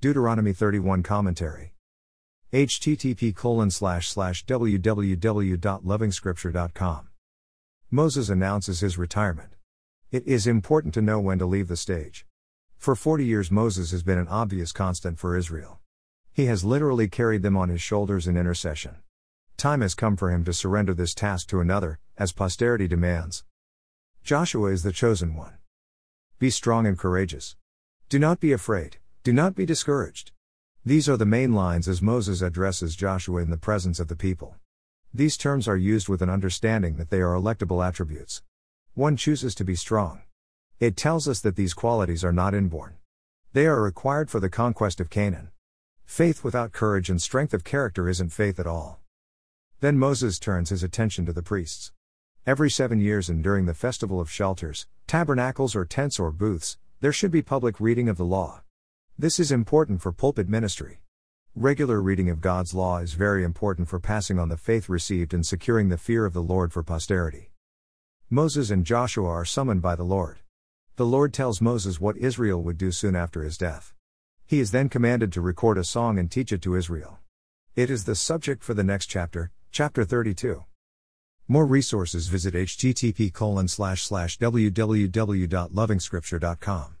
Deuteronomy 31 Commentary. http www.lovingscripture.com. Moses announces his retirement. It is important to know when to leave the stage. For 40 years, Moses has been an obvious constant for Israel. He has literally carried them on his shoulders in intercession. Time has come for him to surrender this task to another, as posterity demands. Joshua is the chosen one. Be strong and courageous. Do not be afraid, do not be discouraged. These are the main lines as Moses addresses Joshua in the presence of the people. These terms are used with an understanding that they are electable attributes. One chooses to be strong. It tells us that these qualities are not inborn. They are required for the conquest of Canaan. Faith without courage and strength of character isn't faith at all. Then Moses turns his attention to the priests. Every seven years and during the festival of shelters, tabernacles or tents or booths, there should be public reading of the law. This is important for pulpit ministry. Regular reading of God's law is very important for passing on the faith received and securing the fear of the Lord for posterity. Moses and Joshua are summoned by the Lord. The Lord tells Moses what Israel would do soon after his death. He is then commanded to record a song and teach it to Israel. It is the subject for the next chapter, chapter 32. More resources visit http www.lovingscripture.com.